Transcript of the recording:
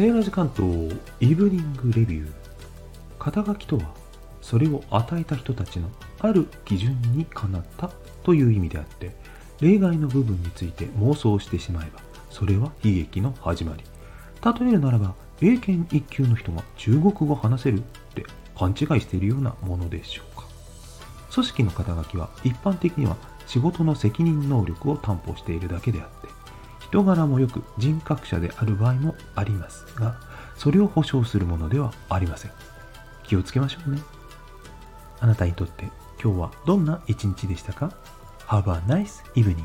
セーラージ関東イブニングレビュー。肩書きとはそれを与えた人たちのある基準にかなったという意味であって例外の部分について妄想してしまえばそれは悲劇の始まり。例えるならば英検1級の人が中国語話せるって勘違いしているようなものでしょうか。組織の肩書きは一般的には仕事の責任能力を担保しているだけであって人柄もよく人格者である場合もありますがそれを保証するものではありません。気をつけましょうね。あなたにとって今日はどんな一日でしたか？Have a nice evening.